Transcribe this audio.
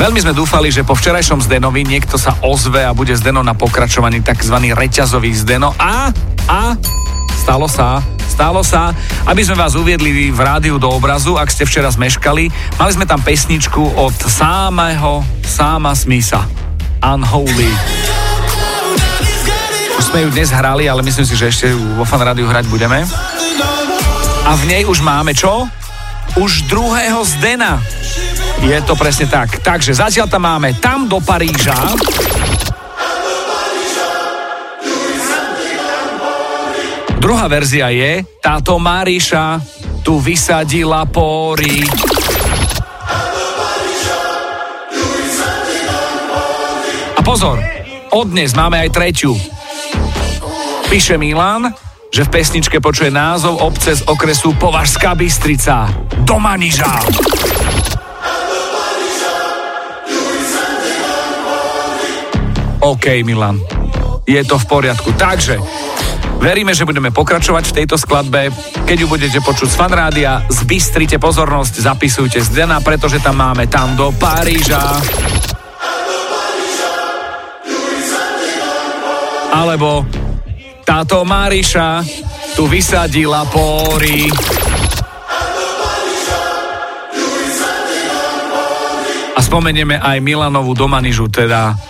Veľmi sme dúfali, že po včerajšom Zdenovi niekto sa ozve a bude Zdeno na pokračovaní tzv. reťazový Zdeno a, a stalo sa, stalo sa, aby sme vás uviedli v rádiu do obrazu, ak ste včera zmeškali. Mali sme tam pesničku od samého, sáma Smisa. Unholy. Už sme ju dnes hrali, ale myslím si, že ešte vo fan rádiu hrať budeme. A v nej už máme čo? Už druhého Zdena. Je to presne tak. Takže zatiaľ tam máme tam do Paríža. Druhá verzia je táto Mariša tu vysadila pory. A pozor, od dnes máme aj treťu. Píše Milan, že v pesničke počuje názov obce z okresu Považská Bystrica. Domaniža. OK, Milan. Je to v poriadku. Takže, veríme, že budeme pokračovať v tejto skladbe. Keď ju budete počuť z fanrádia, zbystrite pozornosť, zapisujte z Dena, pretože tam máme tam do Paríža. Alebo táto Mariša tu vysadila pory. A spomenieme aj Milanovú domanižu, teda